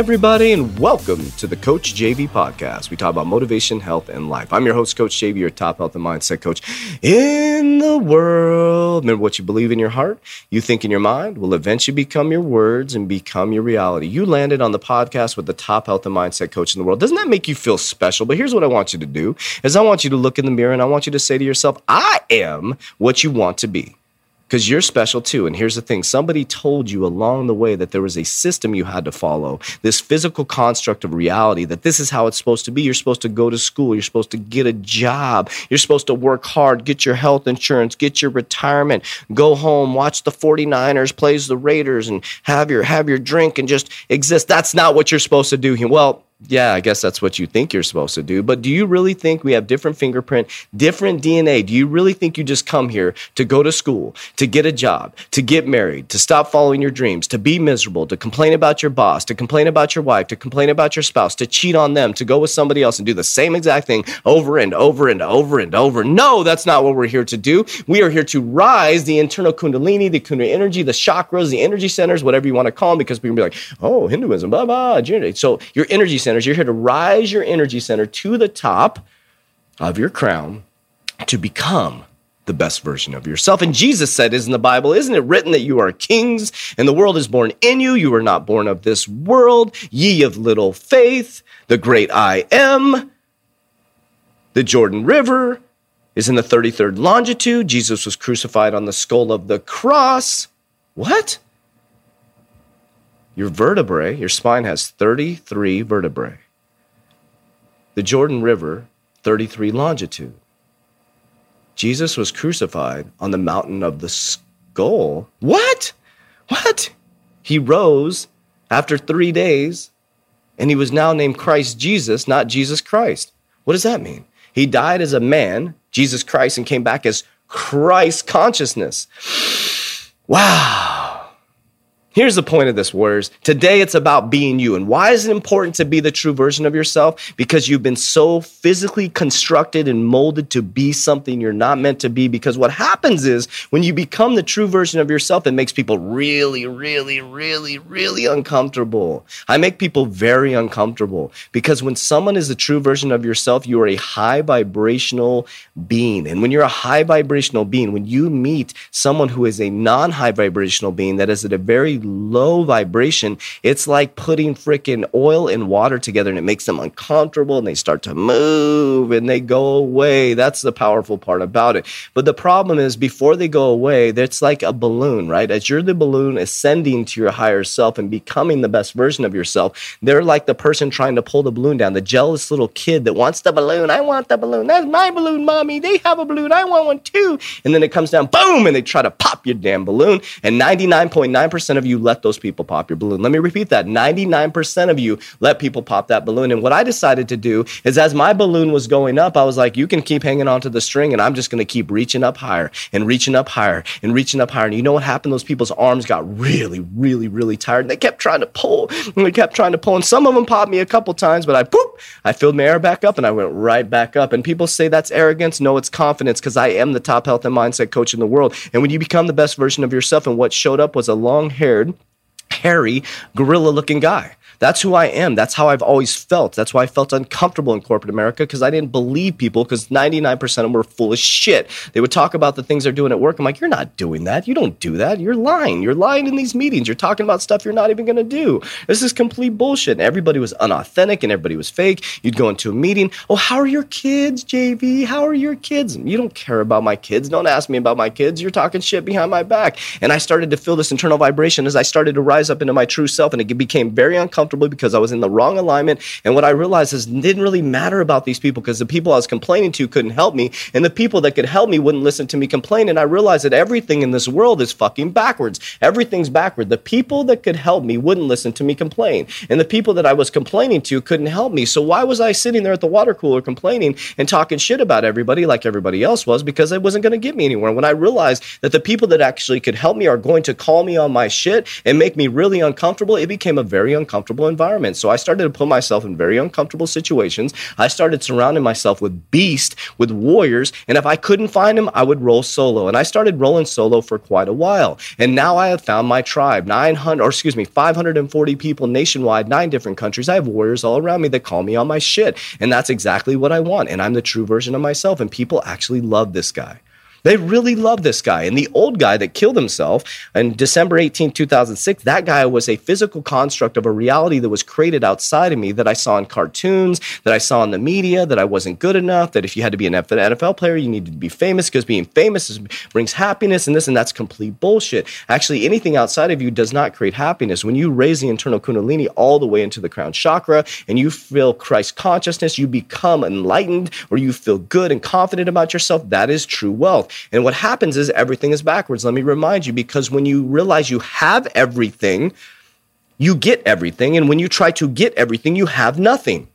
everybody, and welcome to the Coach JV podcast. We talk about motivation, health, and life. I'm your host, Coach JV, your top health and mindset coach in the world. Remember what you believe in your heart, you think in your mind, will eventually become your words and become your reality. You landed on the podcast with the top health and mindset coach in the world. Doesn't that make you feel special? But here's what I want you to do: is I want you to look in the mirror and I want you to say to yourself, "I am what you want to be." Because you're special too. And here's the thing somebody told you along the way that there was a system you had to follow, this physical construct of reality, that this is how it's supposed to be. You're supposed to go to school, you're supposed to get a job, you're supposed to work hard, get your health insurance, get your retirement, go home, watch the 49ers plays the Raiders and have your have your drink and just exist. That's not what you're supposed to do. Here. Well, yeah, I guess that's what you think you're supposed to do. But do you really think we have different fingerprint, different DNA? Do you really think you just come here to go to school, to get a job, to get married, to stop following your dreams, to be miserable, to complain about your boss, to complain about your wife, to complain about your spouse, to cheat on them, to go with somebody else and do the same exact thing over and over and over and over? No, that's not what we're here to do. We are here to rise the internal kundalini, the kundalini energy, the chakras, the energy centers, whatever you want to call them, because people be like, oh, Hinduism, blah, blah. So your energy center centers. You're here to rise your energy center to the top of your crown to become the best version of yourself. And Jesus said, Isn't the Bible, isn't it written that you are kings and the world is born in you? You are not born of this world, ye of little faith, the great I am. The Jordan River is in the 33rd longitude. Jesus was crucified on the skull of the cross. What? Your vertebrae, your spine has 33 vertebrae. The Jordan River, 33 longitude. Jesus was crucified on the mountain of the skull. What? What? He rose after three days, and he was now named Christ Jesus, not Jesus Christ. What does that mean? He died as a man, Jesus Christ, and came back as Christ consciousness. Wow. Here's the point of this, Warriors. Today it's about being you. And why is it important to be the true version of yourself? Because you've been so physically constructed and molded to be something you're not meant to be. Because what happens is when you become the true version of yourself, it makes people really, really, really, really uncomfortable. I make people very uncomfortable because when someone is the true version of yourself, you are a high vibrational being. And when you're a high vibrational being, when you meet someone who is a non high vibrational being that is at a very low vibration. It's like putting freaking oil and water together and it makes them uncomfortable and they start to move and they go away. That's the powerful part about it. But the problem is before they go away, it's like a balloon, right? As you're the balloon ascending to your higher self and becoming the best version of yourself, they're like the person trying to pull the balloon down, the jealous little kid that wants the balloon. I want the balloon. That's my balloon, mommy. They have a balloon. I want one too. And then it comes down, boom, and they try to pop your damn balloon. And 99.9% of you let those people pop your balloon. Let me repeat that 99% of you let people pop that balloon. And what I decided to do is as my balloon was going up, I was like, you can keep hanging onto the string, and I'm just going to keep reaching up higher and reaching up higher and reaching up higher. And you know what happened? Those people's arms got really, really, really tired. And they kept trying to pull and they kept trying to pull. And some of them popped me a couple times, but I, boop, I filled my air back up and I went right back up. And people say that's arrogance. No, it's confidence because I am the top health and mindset coach in the world. And when you become the best version of yourself, and what showed up was a long hairy, gorilla looking guy. That's who I am. That's how I've always felt. That's why I felt uncomfortable in corporate America because I didn't believe people because 99% of them were full of shit. They would talk about the things they're doing at work. I'm like, you're not doing that. You don't do that. You're lying. You're lying in these meetings. You're talking about stuff you're not even going to do. This is complete bullshit. And everybody was unauthentic and everybody was fake. You'd go into a meeting. Oh, how are your kids, JV? How are your kids? You don't care about my kids. Don't ask me about my kids. You're talking shit behind my back. And I started to feel this internal vibration as I started to rise up into my true self. And it became very uncomfortable because I was in the wrong alignment. And what I realized is it didn't really matter about these people because the people I was complaining to couldn't help me. And the people that could help me wouldn't listen to me complain. And I realized that everything in this world is fucking backwards. Everything's backward. The people that could help me wouldn't listen to me complain. And the people that I was complaining to couldn't help me. So why was I sitting there at the water cooler complaining and talking shit about everybody like everybody else was? Because it wasn't going to get me anywhere. When I realized that the people that actually could help me are going to call me on my shit and make me really uncomfortable, it became a very uncomfortable environment. So I started to put myself in very uncomfortable situations. I started surrounding myself with beasts, with warriors, and if I couldn't find them, I would roll solo. And I started rolling solo for quite a while. And now I have found my tribe, 900 or excuse me, 540 people nationwide, nine different countries. I have warriors all around me that call me on my shit. And that's exactly what I want. And I'm the true version of myself and people actually love this guy. They really love this guy. And the old guy that killed himself in December 18, 2006, that guy was a physical construct of a reality that was created outside of me that I saw in cartoons, that I saw in the media, that I wasn't good enough, that if you had to be an NFL player, you needed to be famous because being famous is, brings happiness and this, and that's complete bullshit. Actually, anything outside of you does not create happiness. When you raise the internal Kundalini all the way into the crown chakra and you feel Christ consciousness, you become enlightened or you feel good and confident about yourself. That is true wealth. And what happens is everything is backwards. Let me remind you, because when you realize you have everything, you get everything. And when you try to get everything, you have nothing.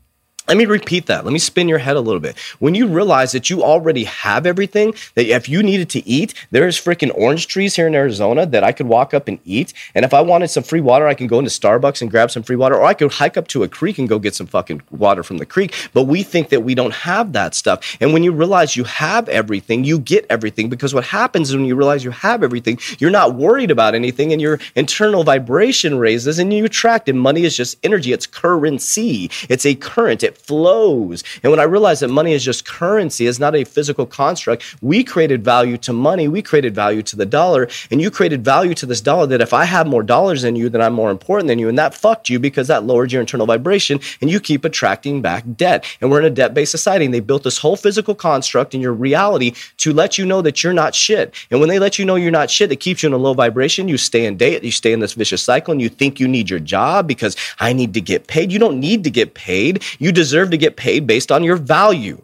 Let me repeat that. Let me spin your head a little bit. When you realize that you already have everything, that if you needed to eat, there's freaking orange trees here in Arizona that I could walk up and eat. And if I wanted some free water, I can go into Starbucks and grab some free water, or I could hike up to a creek and go get some fucking water from the creek. But we think that we don't have that stuff. And when you realize you have everything, you get everything because what happens is when you realize you have everything, you're not worried about anything and your internal vibration raises and you attract. And money is just energy, it's currency, it's a current. It flows. And when I realized that money is just currency, it's not a physical construct, we created value to money, we created value to the dollar, and you created value to this dollar that if I have more dollars than you, then I'm more important than you. And that fucked you because that lowered your internal vibration and you keep attracting back debt. And we're in a debt based society and they built this whole physical construct in your reality to let you know that you're not shit. And when they let you know you're not shit, it keeps you in a low vibration. You stay in debt, you stay in this vicious cycle, and you think you need your job because I need to get paid. You don't need to get paid. You deserve deserve to get paid based on your value.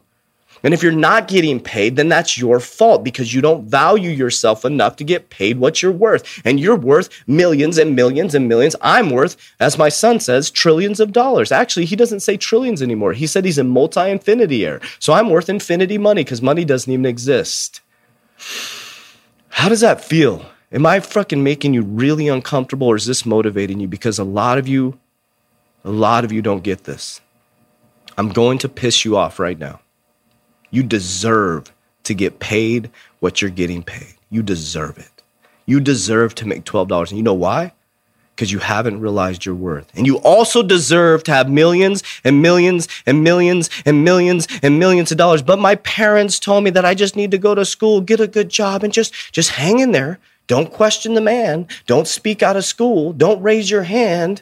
And if you're not getting paid, then that's your fault because you don't value yourself enough to get paid what you're worth. And you're worth millions and millions and millions. I'm worth, as my son says, trillions of dollars. Actually, he doesn't say trillions anymore. He said he's a multi infinity air. So I'm worth infinity money because money doesn't even exist. How does that feel? Am I fucking making you really uncomfortable or is this motivating you? Because a lot of you, a lot of you don't get this. I'm going to piss you off right now. You deserve to get paid what you're getting paid. You deserve it. You deserve to make $12. And you know why? Because you haven't realized your worth. And you also deserve to have millions and millions and millions and millions and millions of dollars. But my parents told me that I just need to go to school, get a good job, and just, just hang in there. don't question the man, don't speak out of school, don't raise your hand,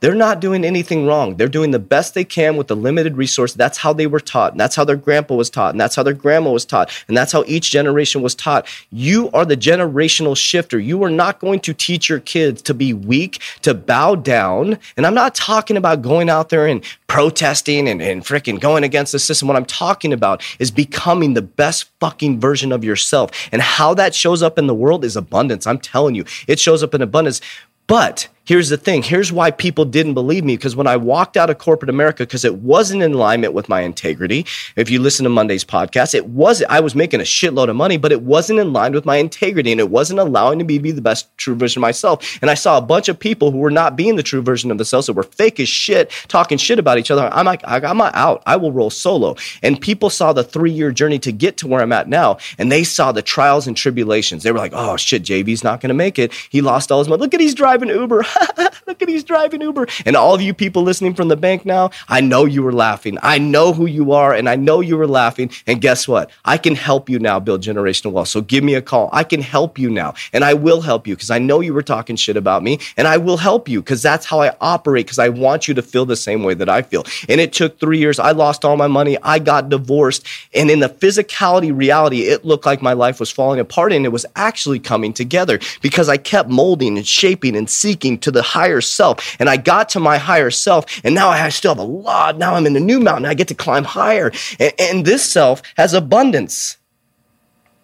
they're not doing anything wrong. They're doing the best they can with the limited resource. That's how they were taught. And that's how their grandpa was taught. And that's how their grandma was taught. And that's how each generation was taught. You are the generational shifter. You are not going to teach your kids to be weak, to bow down. And I'm not talking about going out there and protesting and, and freaking going against the system. What I'm talking about is becoming the best fucking version of yourself. And how that shows up in the world is abundance. I'm telling you, it shows up in abundance. But here's the thing. Here's why people didn't believe me because when i walked out of corporate america because it wasn't in alignment with my integrity if you listen to monday's podcast it was i was making a shitload of money but it wasn't in line with my integrity and it wasn't allowing me to be the best true version of myself. And i saw a bunch of people who were not being the true version of themselves that were fake as shit talking shit about each other. I'm like i'm out. I will roll solo. And people saw the three year journey to get to where i'm at now and they saw the trials and tribulations. They were like oh shit jv's not going to make it. He lost all his money. Look at he's driving uber Look at he's driving Uber. And all of you people listening from the bank now, I know you were laughing. I know who you are, and I know you were laughing. And guess what? I can help you now build generational wealth. So give me a call. I can help you now, and I will help you because I know you were talking shit about me, and I will help you because that's how I operate because I want you to feel the same way that I feel. And it took three years. I lost all my money. I got divorced. And in the physicality reality, it looked like my life was falling apart, and it was actually coming together because I kept molding and shaping and seeking to the higher self. And I got to my higher self, and now I still have a lot. Now I'm in a new mountain. I get to climb higher. And, and this self has abundance.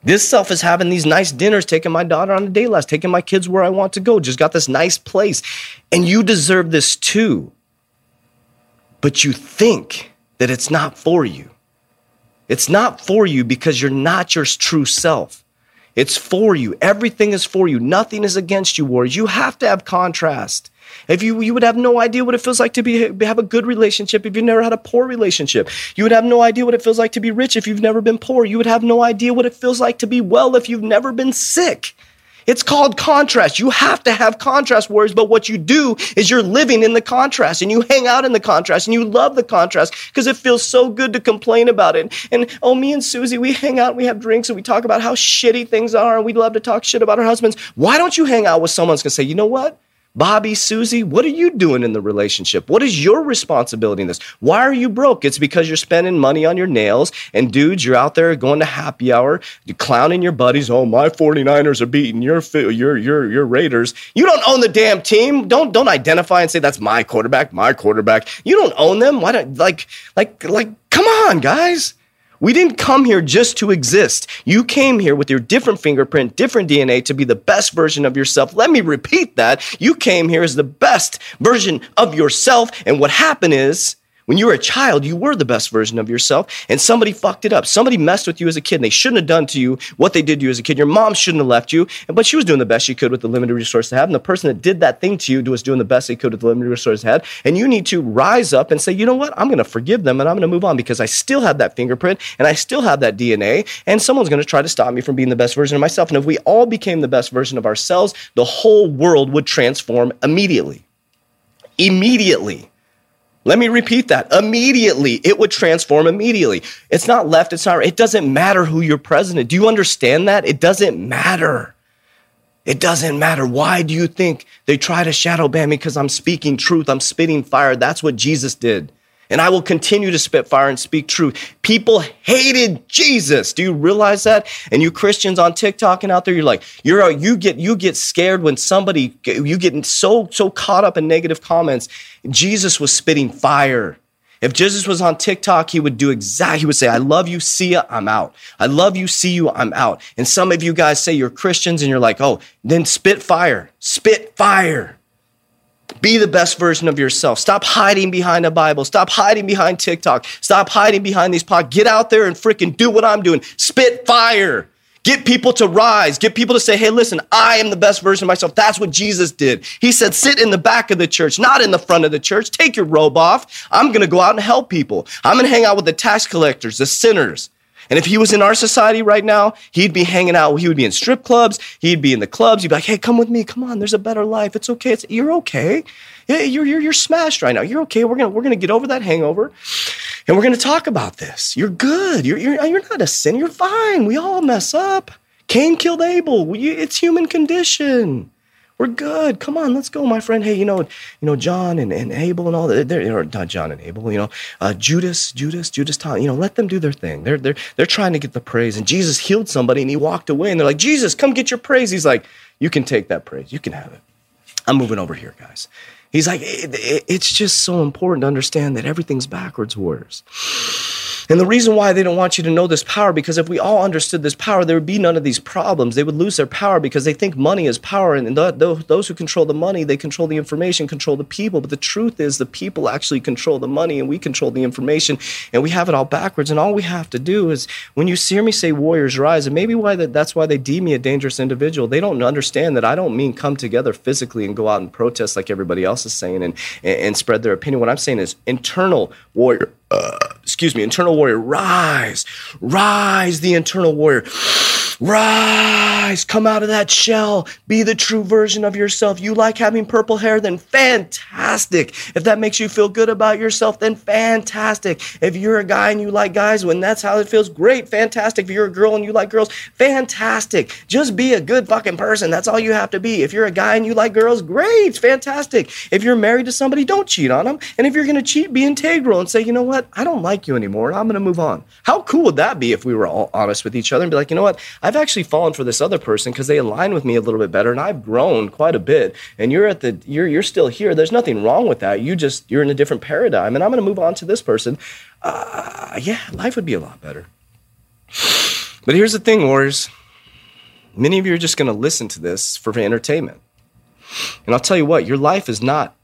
This self is having these nice dinners, taking my daughter on a day last, taking my kids where I want to go, just got this nice place. And you deserve this too. But you think that it's not for you. It's not for you because you're not your true self. It's for you. Everything is for you. Nothing is against you, warriors. You have to have contrast. If you you would have no idea what it feels like to be have a good relationship if you've never had a poor relationship. You would have no idea what it feels like to be rich if you've never been poor. You would have no idea what it feels like to be well if you've never been sick. It's called contrast. You have to have contrast warriors, but what you do is you're living in the contrast and you hang out in the contrast and you love the contrast because it feels so good to complain about it. And oh, me and Susie, we hang out, we have drinks, and we talk about how shitty things are, and we love to talk shit about our husbands. Why don't you hang out with someone who's gonna say, you know what? Bobby, Susie, what are you doing in the relationship? What is your responsibility in this? Why are you broke? It's because you're spending money on your nails. And dudes, you're out there going to happy hour, you're clowning your buddies. Oh, my 49ers are beating your, your, your, your Raiders. You don't own the damn team. Don't, don't identify and say that's my quarterback, my quarterback. You don't own them. Why don't, like, like, like, come on, guys. We didn't come here just to exist. You came here with your different fingerprint, different DNA to be the best version of yourself. Let me repeat that. You came here as the best version of yourself. And what happened is, when you were a child, you were the best version of yourself, and somebody fucked it up. Somebody messed with you as a kid, and they shouldn't have done to you what they did to you as a kid. Your mom shouldn't have left you, but she was doing the best she could with the limited resources they had. And the person that did that thing to you was doing the best they could with the limited resources they had. And you need to rise up and say, you know what? I'm going to forgive them and I'm going to move on because I still have that fingerprint and I still have that DNA, and someone's going to try to stop me from being the best version of myself. And if we all became the best version of ourselves, the whole world would transform immediately. Immediately. Let me repeat that. Immediately, it would transform immediately. It's not left, it's not right. It doesn't matter who your president. Do you understand that? It doesn't matter. It doesn't matter. Why do you think they try to shadow ban me? Because I'm speaking truth, I'm spitting fire. That's what Jesus did and I will continue to spit fire and speak truth. People hated Jesus. Do you realize that? And you Christians on TikTok and out there, you're like, you're uh, you get you get scared when somebody you get so so caught up in negative comments. Jesus was spitting fire. If Jesus was on TikTok, he would do exactly, he would say, I love you, see ya, I'm out. I love you, see you, I'm out. And some of you guys say you're Christians and you're like, oh, then spit fire, spit fire. Be the best version of yourself. Stop hiding behind a Bible. Stop hiding behind TikTok. Stop hiding behind these podcasts. Get out there and freaking do what I'm doing. Spit fire. Get people to rise. Get people to say, hey, listen, I am the best version of myself. That's what Jesus did. He said, sit in the back of the church, not in the front of the church. Take your robe off. I'm going to go out and help people. I'm going to hang out with the tax collectors, the sinners. And if he was in our society right now, he'd be hanging out. He would be in strip clubs. He'd be in the clubs. He'd be like, hey, come with me. Come on. There's a better life. It's okay. It's, you're okay. You're, you're, you're smashed right now. You're okay. We're going we're gonna get over that hangover and we're going to talk about this. You're good. You're, you're, you're not a sin. You're fine. We all mess up. Cain killed Abel. We, it's human condition. We're good. Come on, let's go, my friend. Hey, you know, you know, John and, and Abel and all that. They're, or not John and Abel. You know, uh, Judas, Judas, Judas. You know, let them do their thing. They're they're they're trying to get the praise. And Jesus healed somebody, and he walked away. And they're like, Jesus, come get your praise. He's like, you can take that praise. You can have it. I'm moving over here, guys. He's like, it, it, it's just so important to understand that everything's backwards, warriors. And the reason why they don't want you to know this power, because if we all understood this power, there would be none of these problems. They would lose their power because they think money is power. And those who control the money, they control the information, control the people. But the truth is, the people actually control the money and we control the information. And we have it all backwards. And all we have to do is, when you hear me say warriors rise, and maybe why that, that's why they deem me a dangerous individual, they don't understand that I don't mean come together physically and go out and protest like everybody else is saying and, and, and spread their opinion. What I'm saying is internal warrior uh, excuse me, internal warrior, rise, rise, the internal warrior. Rise, come out of that shell, be the true version of yourself. You like having purple hair, then fantastic. If that makes you feel good about yourself, then fantastic. If you're a guy and you like guys, when that's how it feels, great, fantastic. If you're a girl and you like girls, fantastic. Just be a good fucking person. That's all you have to be. If you're a guy and you like girls, great, fantastic. If you're married to somebody, don't cheat on them. And if you're gonna cheat, be integral and say, you know what, I don't like you anymore. I'm gonna move on. How cool would that be if we were all honest with each other and be like, you know what, I I've actually fallen for this other person because they align with me a little bit better and I've grown quite a bit. And you're at the you're you're still here. There's nothing wrong with that. You just you're in a different paradigm and I'm going to move on to this person. Uh, yeah, life would be a lot better. But here's the thing, warriors. Many of you are just going to listen to this for entertainment. And I'll tell you what, your life is not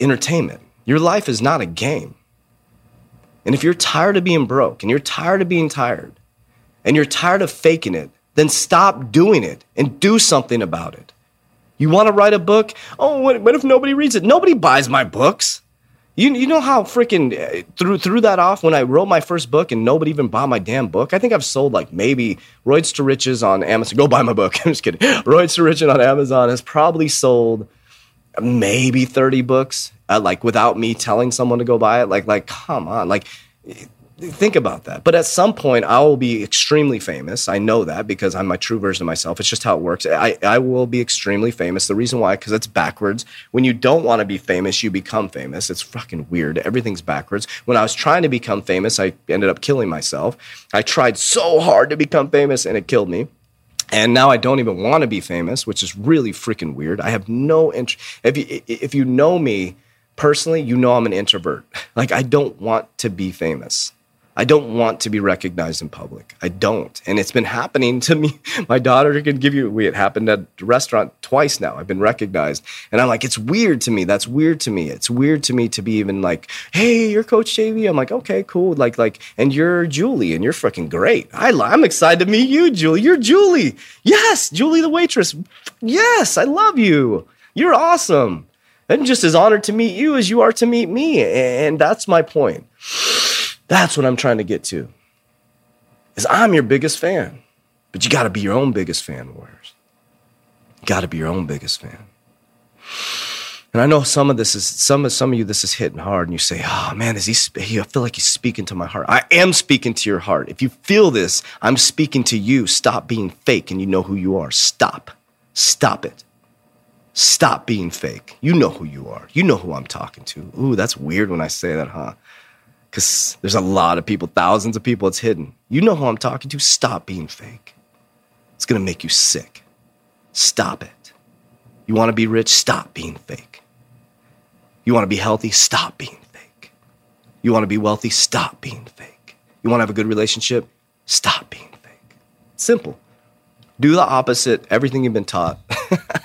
entertainment. Your life is not a game. And if you're tired of being broke and you're tired of being tired, and you're tired of faking it, then stop doing it and do something about it. You want to write a book? Oh, what, if nobody reads it? Nobody buys my books. You, you know how freaking uh, threw, threw that off when I wrote my first book and nobody even bought my damn book? I think I've sold like maybe Roids to Riches on Amazon. Go buy my book. I'm just kidding. Roids to Riches on Amazon has probably sold maybe 30 books, uh, like without me telling someone to go buy it. Like, like, come on. Like, think about that. But at some point, I will be extremely famous. I know that because I'm my true version of myself. It's just how it works. I, I will be extremely famous. The reason why, because it's backwards. When you don't want to be famous, you become famous. It's fucking weird. Everything's backwards. When I was trying to become famous, I ended up killing myself. I tried so hard to become famous and it killed me. And now I don't even want to be famous, which is really freaking weird. I have no interest. If you, if you know me personally, you know I'm an introvert. Like, I don't want to be famous. I don't want to be recognized in public. I don't. And it's been happening to me. My daughter can give you, we, it happened at the restaurant twice now. I've been recognized. And I'm like, it's weird to me. That's weird to me. It's weird to me to be even like, hey, you're Coach JV. I'm like, okay, cool. Like, like, and you're Julie and you're freaking great. I, I'm excited to meet you, Julie. You're Julie. Yes, Julie the waitress. Yes, I love you. You're awesome. I'm just as honored to meet you as you are to meet me. And that's my point. That's what I'm trying to get to. Is I'm your biggest fan. But you got to be your own biggest fan, Warriors. You got to be your own biggest fan. And I know some of this is some of some of you this is hitting hard, and you say, "Oh man, is he?" I feel like he's speaking to my heart. I am speaking to your heart. If you feel this, I'm speaking to you. Stop being fake, and you know who you are. Stop, stop it. Stop being fake. You know who you are. You know who I'm talking to. Ooh, that's weird when I say that, huh? Because there's a lot of people, thousands of people, it's hidden. You know who I'm talking to. Stop being fake. It's going to make you sick. Stop it. You want to be rich? Stop being fake. You want to be healthy? Stop being fake. You want to be wealthy? Stop being fake. You want to have a good relationship? Stop being fake. Simple. Do the opposite, everything you've been taught,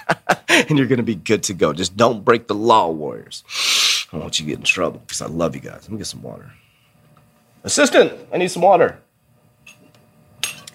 and you're going to be good to go. Just don't break the law, warriors. I don't want you to get in trouble because I love you guys. Let me get some water. Assistant, I need some water.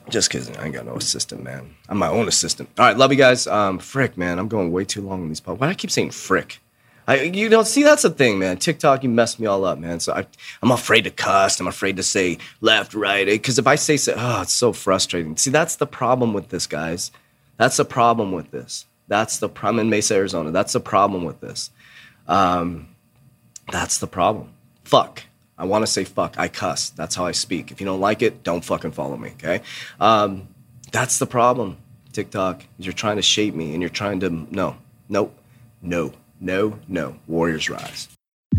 Just kidding. I ain't got no assistant, man. I'm my own assistant. All right, love you guys. Um, frick, man. I'm going way too long on these podcasts. Why do I keep saying frick? I, you don't see that's the thing, man. TikTok, you messed me all up, man. So I, I'm afraid to cuss. I'm afraid to say left, right. Because if I say, so, oh, it's so frustrating. See, that's the problem with this, guys. That's the problem with this. That's the problem in Mesa, Arizona. That's the problem with this. Um, that's the problem. Fuck. I want to say fuck. I cuss. That's how I speak. If you don't like it, don't fucking follow me. Okay. Um, That's the problem, TikTok. You're trying to shape me and you're trying to, no, no, no, no, no. Warriors rise.